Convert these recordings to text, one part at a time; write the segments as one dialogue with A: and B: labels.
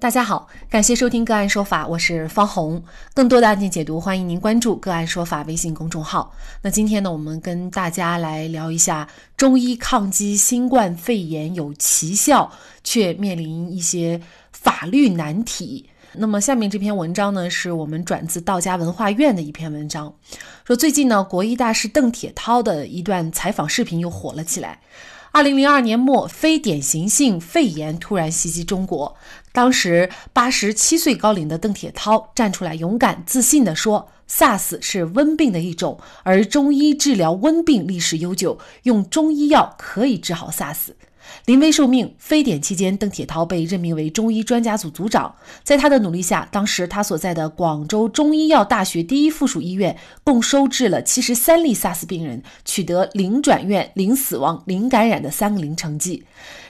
A: 大家好，感谢收听个案说法，我是方红。更多的案件解读，欢迎您关注个案说法微信公众号。那今天呢，我们跟大家来聊一下中医抗击新冠肺炎有奇效，却面临一些法律难题。那么下面这篇文章呢，是我们转自道家文化院的一篇文章，说最近呢，国医大师邓铁涛的一段采访视频又火了起来。二零零二年末，非典型性肺炎突然袭击中国。当时八十七岁高龄的邓铁涛站出来，勇敢自信地说：“SARS 是瘟病的一种，而中医治疗瘟病历史悠久，用中医药可以治好 SARS。”临危受命，非典期间，邓铁涛被任命为中医专家组组长。在他的努力下，当时他所在的广州中医药大学第一附属医院共收治了七十三例 SARS 病人，取得零转院、零死亡、零感染的三个零成绩。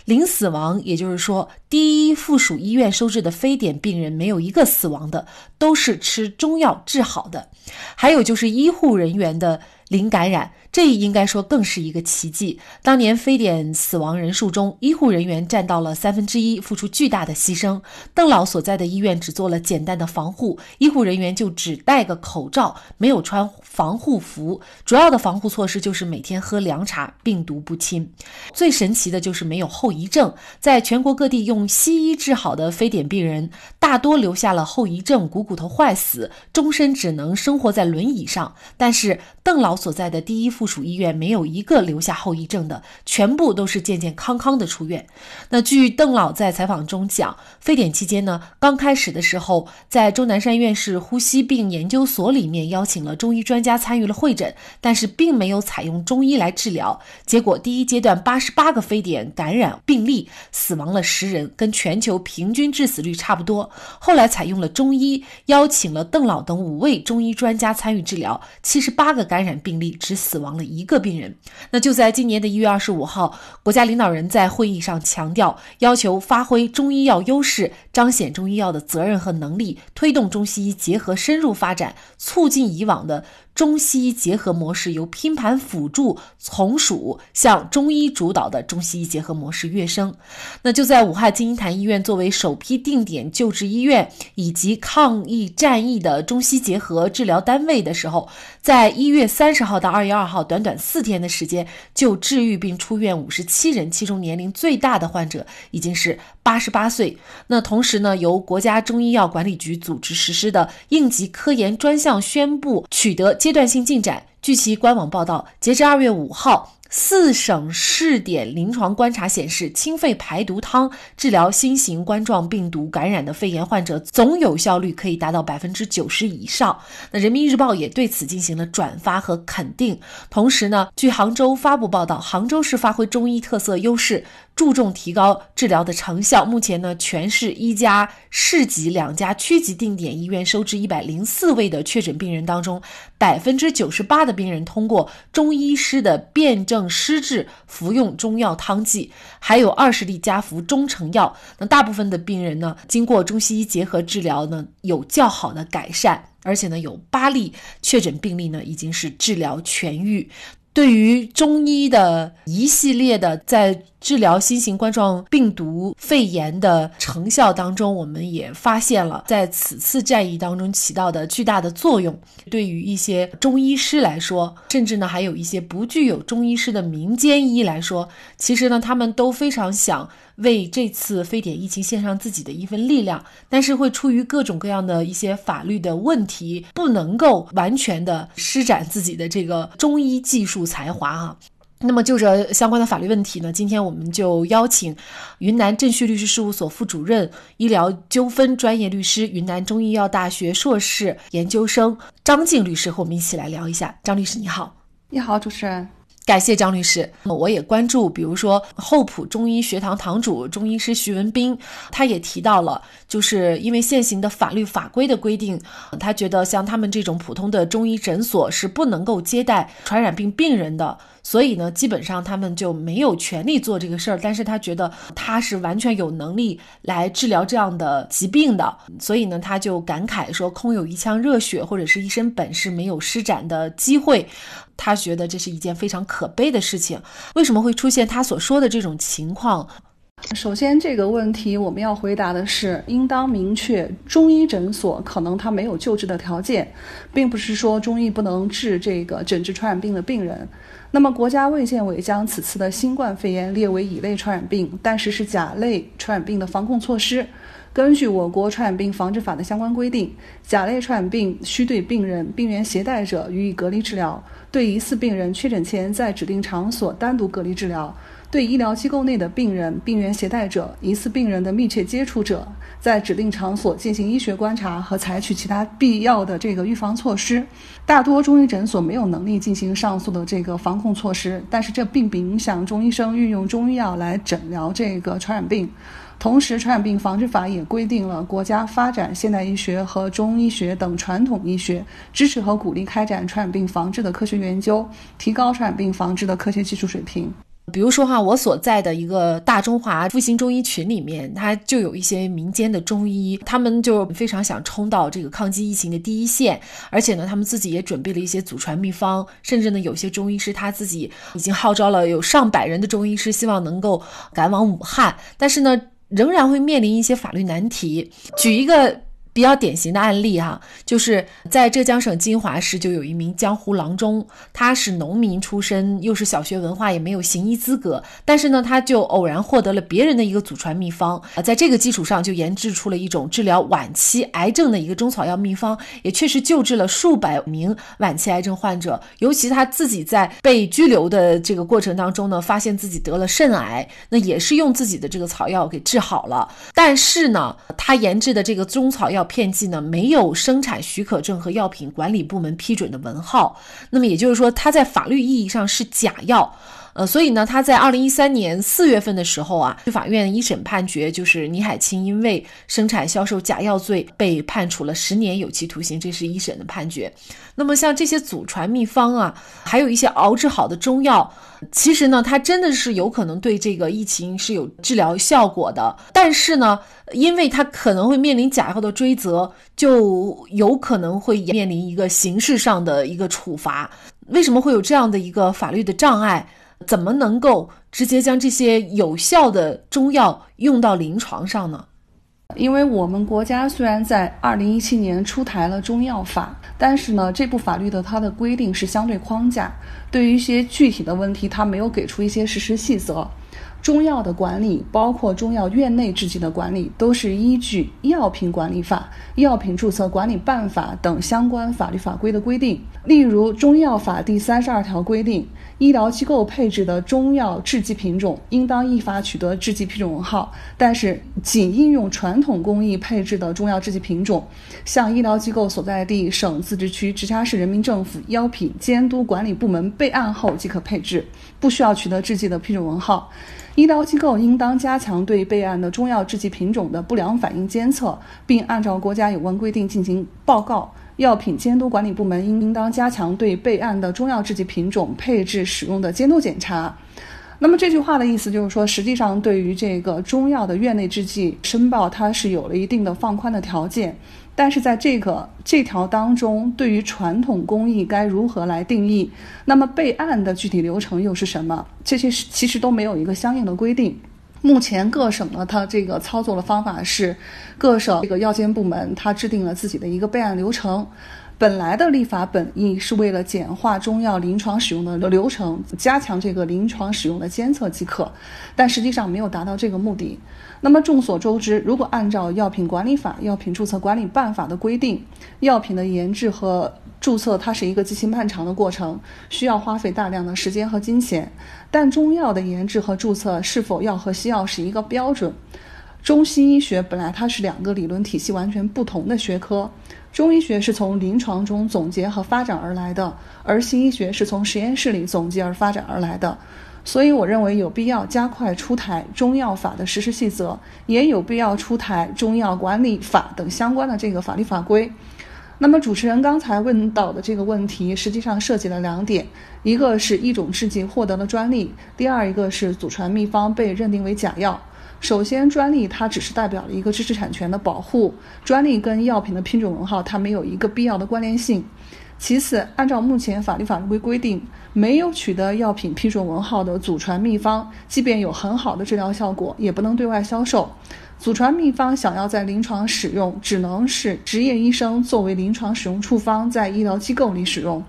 A: 零死亡，也就是说，第一附属医院收治的非典病人没有一个死亡的，都是吃中药治好的。还有就是医护人员的。零感染，这应该说更是一个奇迹。当年非典死亡人数中，医护人员占到了三分之一，付出巨大的牺牲。邓老所在的医院只做了简单的防护，医护人员就只戴个口罩，没有穿防护服。主要的防护措施就是每天喝凉茶，病毒不侵。最神奇的就是没有后遗症。在全国各地用西医治好的非典病人，大多留下了后遗症，股骨头坏死，终身只能生活在轮椅上。但是邓老。所在的第一附属医院没有一个留下后遗症的，全部都是健健康康的出院。那据邓老在采访中讲，非典期间呢，刚开始的时候，在钟南山院士呼吸病研究所里面邀请了中医专家参与了会诊，但是并没有采用中医来治疗。结果第一阶段八十八个非典感染病例死亡了十人，跟全球平均致死率差不多。后来采用了中医，邀请了邓老等五位中医专家参与治疗，七十八个感染。病例只死亡了一个病人。那就在今年的一月二十五号，国家领导人在会议上强调，要求发挥中医药优势，彰显中医药的责任和能力，推动中西医结合深入发展，促进以往的。中西医结合模式由拼盘辅助从属向中医主导的中西医结合模式跃升。那就在武汉金银潭医院作为首批定点救治医院以及抗疫战役的中西结合治疗单位的时候，在一月三十号到二月二号短短四天的时间就治愈并出院五十七人，其中年龄最大的患者已经是八十八岁。那同时呢，由国家中医药管理局组织实施的应急科研专项宣布取得。阶段性进展。据其官网报道，截至二月五号。四省试点临床观察显示，清肺排毒汤治疗新型冠状病毒感染的肺炎患者总有效率可以达到百分之九十以上。那人民日报也对此进行了转发和肯定。同时呢，据杭州发布报道，杭州市发挥中医特色优势，注重提高治疗的成效。目前呢，全市一家市级、两家区级定点医院收治一百零四位的确诊病人当中，百分之九十八的病人通过中医师的辨证。施治服用中药汤剂，还有二十例加服中成药。那大部分的病人呢，经过中西医结合治疗呢，有较好的改善，而且呢，有八例确诊病例呢，已经是治疗痊愈。对于中医的一系列的在治疗新型冠状病毒肺炎的成效当中，我们也发现了在此次战役当中起到的巨大的作用。对于一些中医师来说，甚至呢还有一些不具有中医师的民间医来说，其实呢他们都非常想为这次非典疫情献上自己的一份力量，但是会出于各种各样的一些法律的问题，不能够完全的施展自己的这个中医技术才华啊。那么就着相关的法律问题呢，今天我们就邀请云南正旭律师事务所副主任、医疗纠纷专业律师、云南中医药大学硕士研究生张静律师和我们一起来聊一下。张律师你好，
B: 你好，主持人。
A: 感谢张律师，那我也关注，比如说厚朴中医学堂堂主中医师徐文斌，他也提到了，就是因为现行的法律法规的规定，他觉得像他们这种普通的中医诊所是不能够接待传染病病人的，所以呢，基本上他们就没有权利做这个事儿。但是他觉得他是完全有能力来治疗这样的疾病的，所以呢，他就感慨说，空有一腔热血或者是一身本事，没有施展的机会。他觉得这是一件非常可悲的事情。为什么会出现他所说的这种情况？
B: 首先，这个问题我们要回答的是，应当明确中医诊所可能他没有救治的条件，并不是说中医不能治这个诊治传染病的病人。那么，国家卫健委将此次的新冠肺炎列为乙类传染病，但是是甲类传染病的防控措施。根据我国传染病防治法的相关规定，甲类传染病需对病人、病原携带者予以隔离治疗，对疑似病人确诊前在指定场所单独隔离治疗。对医疗机构内的病人、病原携带者、疑似病人的密切接触者，在指定场所进行医学观察和采取其他必要的这个预防措施。大多中医诊所没有能力进行上述的这个防控措施，但是这并不影响中医生运用中医药来诊疗这个传染病。同时，《传染病防治法》也规定了国家发展现代医学和中医学等传统医学，支持和鼓励开展传染病防治的科学研究，提高传染病防治的科学技术水平。
A: 比如说哈，我所在的一个大中华复兴中医群里面，它就有一些民间的中医，他们就非常想冲到这个抗击疫情的第一线，而且呢，他们自己也准备了一些祖传秘方，甚至呢，有些中医师他自己已经号召了有上百人的中医师，希望能够赶往武汉，但是呢，仍然会面临一些法律难题。举一个。比较典型的案例哈，就是在浙江省金华市就有一名江湖郎中，他是农民出身，又是小学文化，也没有行医资格，但是呢，他就偶然获得了别人的一个祖传秘方啊，在这个基础上就研制出了一种治疗晚期癌症的一个中草药秘方，也确实救治了数百名晚期癌症患者。尤其他自己在被拘留的这个过程当中呢，发现自己得了肾癌，那也是用自己的这个草药给治好了。但是呢，他研制的这个中草药。片剂呢没有生产许可证和药品管理部门批准的文号，那么也就是说，它在法律意义上是假药。呃，所以呢，他在二零一三年四月份的时候啊，法院一审判决，就是倪海清因为生产销售假药罪被判处了十年有期徒刑，这是一审的判决。那么像这些祖传秘方啊，还有一些熬制好的中药，其实呢，它真的是有可能对这个疫情是有治疗效果的，但是呢，因为它可能会面临假药的追责，就有可能会面临一个刑事上的一个处罚。为什么会有这样的一个法律的障碍？怎么能够直接将这些有效的中药用到临床上呢？
B: 因为我们国家虽然在二零一七年出台了中药法，但是呢，这部法律的它的规定是相对框架，对于一些具体的问题，它没有给出一些实施细则。中药的管理，包括中药院内制剂的管理，都是依据《药品管理法》《药品注册管理办法》等相关法律法规的规定。例如，《中药法》第三十二条规定，医疗机构配置的中药制剂品种应当依法取得制剂批准文号，但是仅应用传统工艺配置的中药制剂品种，向医疗机构所在地省、自治区、直辖市人民政府药品监督管理部门备案后即可配置，不需要取得制剂的批准文号。医疗机构应当加强对备案的中药制剂品种的不良反应监测，并按照国家有关规定进行报告。药品监督管理部门应应当加强对备案的中药制剂品种配置使用的监督检查。那么这句话的意思就是说，实际上对于这个中药的院内制剂申报，它是有了一定的放宽的条件。但是在这个这条当中，对于传统工艺该如何来定义？那么备案的具体流程又是什么？这些其实都没有一个相应的规定。目前各省呢，它这个操作的方法是，各省这个药监部门它制定了自己的一个备案流程。本来的立法本意是为了简化中药临床使用的流程，加强这个临床使用的监测即可，但实际上没有达到这个目的。那么众所周知，如果按照《药品管理法》《药品注册管理办法》的规定，药品的研制和注册它是一个极其漫长的过程，需要花费大量的时间和金钱。但中药的研制和注册是否要和西药是一个标准？中西医学本来它是两个理论体系完全不同的学科。中医学是从临床中总结和发展而来的，而西医学是从实验室里总结而发展而来的。所以，我认为有必要加快出台中药法的实施细则，也有必要出台中药管理法等相关的这个法律法规。那么，主持人刚才问到的这个问题，实际上涉及了两点：一个是一种制剂获得了专利，第二一个是祖传秘方被认定为假药。首先，专利它只是代表了一个知识产权的保护，专利跟药品的品种文号它没有一个必要的关联性。其次，按照目前法律法规规定，没有取得药品批准文号的祖传秘方，即便有很好的治疗效果，也不能对外销售。祖传秘方想要在临床使用，只能是执业医生作为临床使用处方在医疗机构里使用。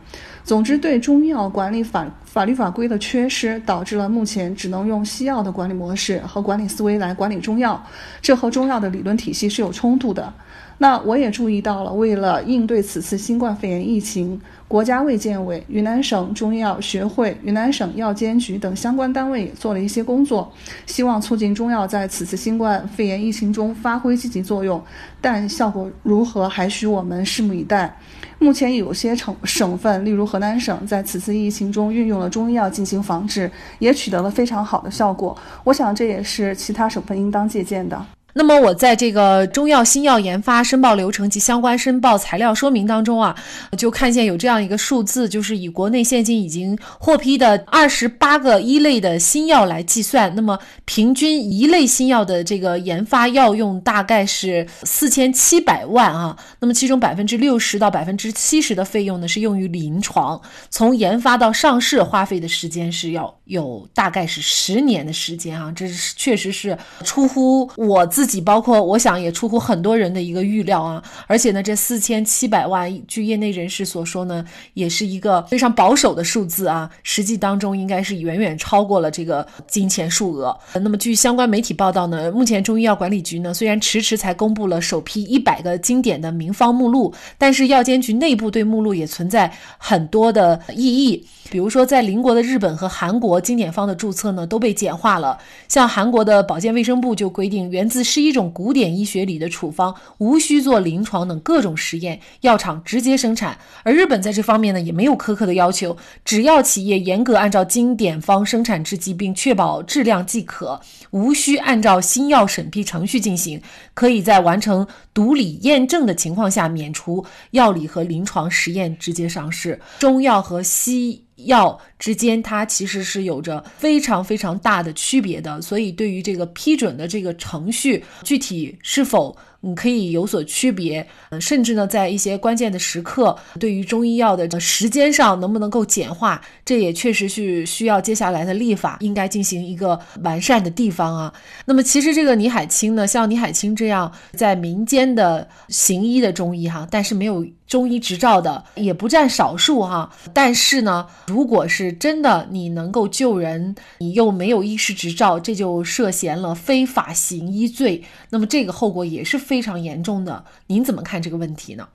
B: 总之，对中药管理法法律法规的缺失，导致了目前只能用西药的管理模式和管理思维来管理中药，这和中药的理论体系是有冲突的。那我也注意到了，为了应对此次新冠肺炎疫情，国家卫健委、云南省中医药学会、云南省药监局等相关单位也做了一些工作，希望促进中药在此次新冠肺炎疫情中发挥积极作用。但效果如何，还需我们拭目以待。目前有些省省份，例如河南省，在此次疫情中运用了中医药进行防治，也取得了非常好的效果。我想这也是其他省份应当借鉴的。
A: 那么我在这个中药新药研发申报流程及相关申报材料说明当中啊，就看见有这样一个数字，就是以国内现今已经获批的二十八个一类的新药来计算，那么平均一类新药的这个研发药用大概是四千七百万啊。那么其中百分之六十到百分之七十的费用呢是用于临床，从研发到上市花费的时间是要有大概是十年的时间啊，这是确实是出乎我。自己包括我想也出乎很多人的一个预料啊，而且呢，这四千七百万，据业内人士所说呢，也是一个非常保守的数字啊，实际当中应该是远远超过了这个金钱数额。那么据相关媒体报道呢，目前中医药管理局呢虽然迟迟才公布了首批一百个经典的名方目录，但是药监局内部对目录也存在很多的异议。比如说，在邻国的日本和韩国，经典方的注册呢都被简化了。像韩国的保健卫生部就规定，源自是一种古典医学里的处方，无需做临床等各种实验，药厂直接生产。而日本在这方面呢也没有苛刻的要求，只要企业严格按照经典方生产制剂，并确保质量即可，无需按照新药审批程序进行，可以在完成毒理验证的情况下，免除药理和临床实验直接上市。中药和西药之间，它其实是有着非常非常大的区别的，所以对于这个批准的这个程序，具体是否。你可以有所区别，呃，甚至呢，在一些关键的时刻，对于中医药的时间上能不能够简化，这也确实是需要接下来的立法应该进行一个完善的地方啊。那么，其实这个倪海清呢，像倪海清这样在民间的行医的中医哈，但是没有中医执照的也不占少数哈。但是呢，如果是真的你能够救人，你又没有医师执照，这就涉嫌了非法行医罪，那么这个后果也是。非常严重的，您怎么看这个问题呢？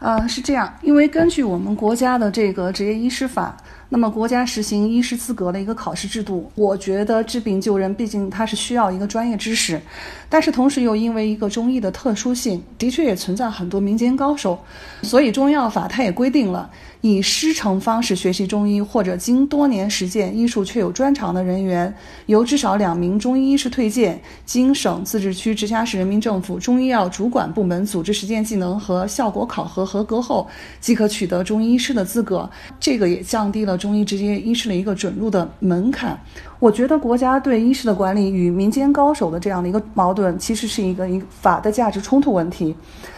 B: 呃，是这样，因为根据我们国家的这个职业医师法，那么国家实行医师资格的一个考试制度，我觉得治病救人，毕竟它是需要一个专业知识，但是同时又因为一个中医的特殊性，的确也存在很多民间高手，所以中医药法它也规定了。以师承方式学习中医，或者经多年实践医术却有专长的人员，由至少两名中医医师推荐，经省、自治区、直辖市人民政府中医药主管部门组织实践技能和效果考核合格后，即可取得中医医师的资格。这个也降低了中医直接医师的一个准入的门槛。我觉得国家对医师的管理与民间高手的这样的一个矛盾，其实是一个一法的价值冲突问题。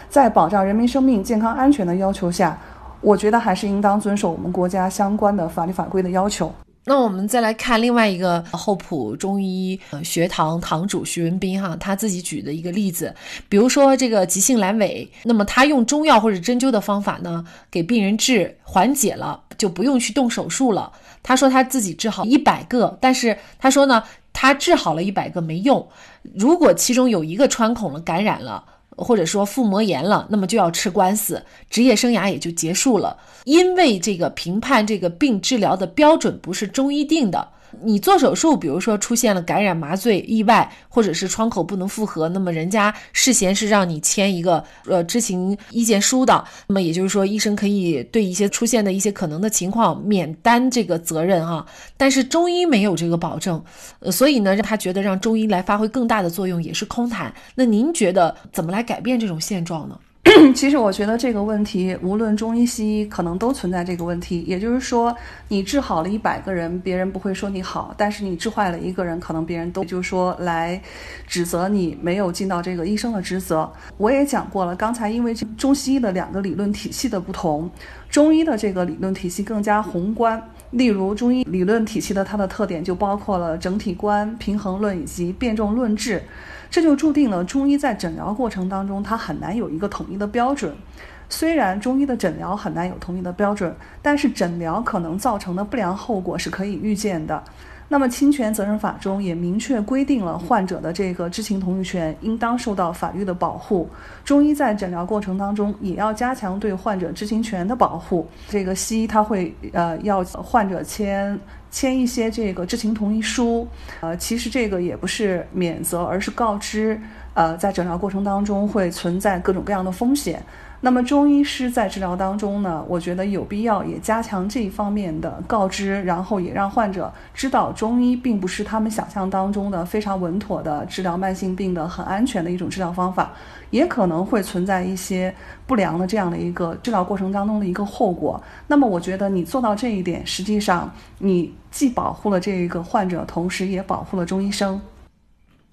B: 在保障人民生命健康安全的要求下。我觉得还是应当遵守我们国家相关的法律法规的要求。
A: 那我们再来看另外一个厚朴中医学堂堂主徐文斌哈，他自己举的一个例子，比如说这个急性阑尾，那么他用中药或者针灸的方法呢，给病人治缓解了，就不用去动手术了。他说他自己治好一百个，但是他说呢，他治好了一百个没用，如果其中有一个穿孔了感染了。或者说腹膜炎了，那么就要吃官司，职业生涯也就结束了。因为这个评判这个病治疗的标准不是中医定的。你做手术，比如说出现了感染、麻醉、意外，或者是窗口不能复合，那么人家事先是让你签一个呃知情意见书的。那么也就是说，医生可以对一些出现的一些可能的情况免担这个责任哈。但是中医没有这个保证，呃，所以呢，让他觉得让中医来发挥更大的作用也是空谈。那您觉得怎么来改变这种现状呢？
B: 其实我觉得这个问题，无论中医西医，可能都存在这个问题。也就是说，你治好了一百个人，别人不会说你好；但是你治坏了一个人，可能别人都就说来指责你没有尽到这个医生的职责。我也讲过了，刚才因为中西医的两个理论体系的不同，中医的这个理论体系更加宏观。例如，中医理论体系的它的特点就包括了整体观、平衡论以及辩证论治，这就注定了中医在诊疗过程当中它很难有一个统一的标准。虽然中医的诊疗很难有统一的标准，但是诊疗可能造成的不良后果是可以预见的。那么侵权责任法中也明确规定了患者的这个知情同意权应当受到法律的保护。中医在诊疗过程当中也要加强对患者知情权的保护。这个西医他会呃要患者签签一些这个知情同意书，呃，其实这个也不是免责，而是告知，呃，在诊疗过程当中会存在各种各样的风险。那么中医师在治疗当中呢，我觉得有必要也加强这一方面的告知，然后也让患者知道中医并不是他们想象当中的非常稳妥的治疗慢性病的很安全的一种治疗方法，也可能会存在一些不良的这样的一个治疗过程当中的一个后果。那么我觉得你做到这一点，实际上你既保护了这一个患者，同时也保护了中医生。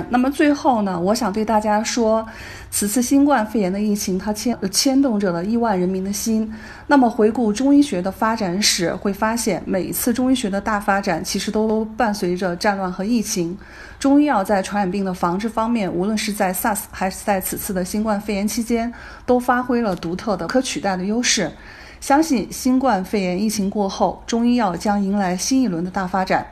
B: 那么最后呢，我想对大家说，此次新冠肺炎的疫情，它牵牵动着了亿万人民的心。那么回顾中医学的发展史，会发现每一次中医学的大发展，其实都伴随着战乱和疫情。中医药在传染病的防治方面，无论是在 SARS 还是在此次的新冠肺炎期间，都发挥了独特的、可取代的优势。相信新冠肺炎疫情过后，中医药将迎来新一轮的大发展。